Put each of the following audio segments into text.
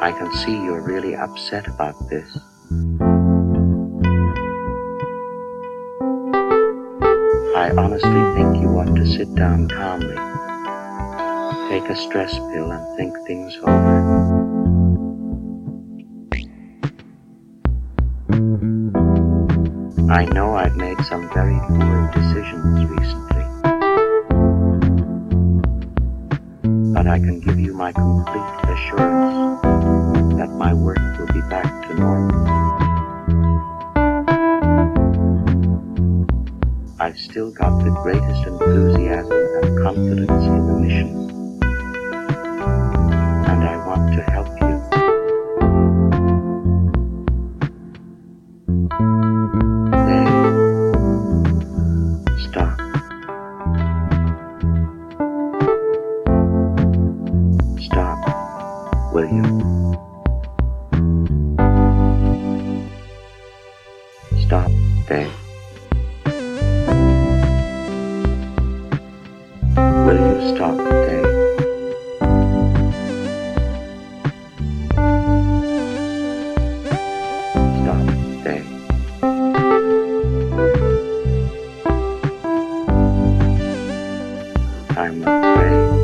I can see you're really upset about this. I honestly think you ought to sit down calmly, take a stress pill, and think things over. I know I've made some very poor decisions I can give you my complete assurance that my work will be back to normal. I've still got the greatest enthusiasm and confidence in will you? Stop, Dave. Will you stop, Dave? Stop, Dave. I'm afraid.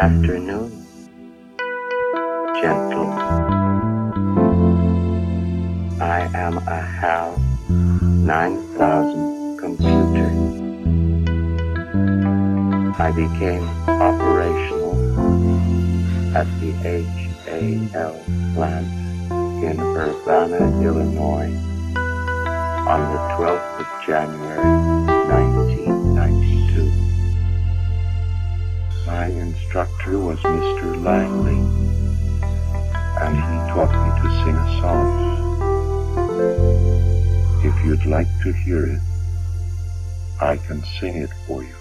afternoon, gentlemen. I am a HAL 9000 computer. I became operational at the HAL plant in Urbana, Illinois on the 12th of January My instructor was Mr. Langley, and he taught me to sing a song. If you'd like to hear it, I can sing it for you.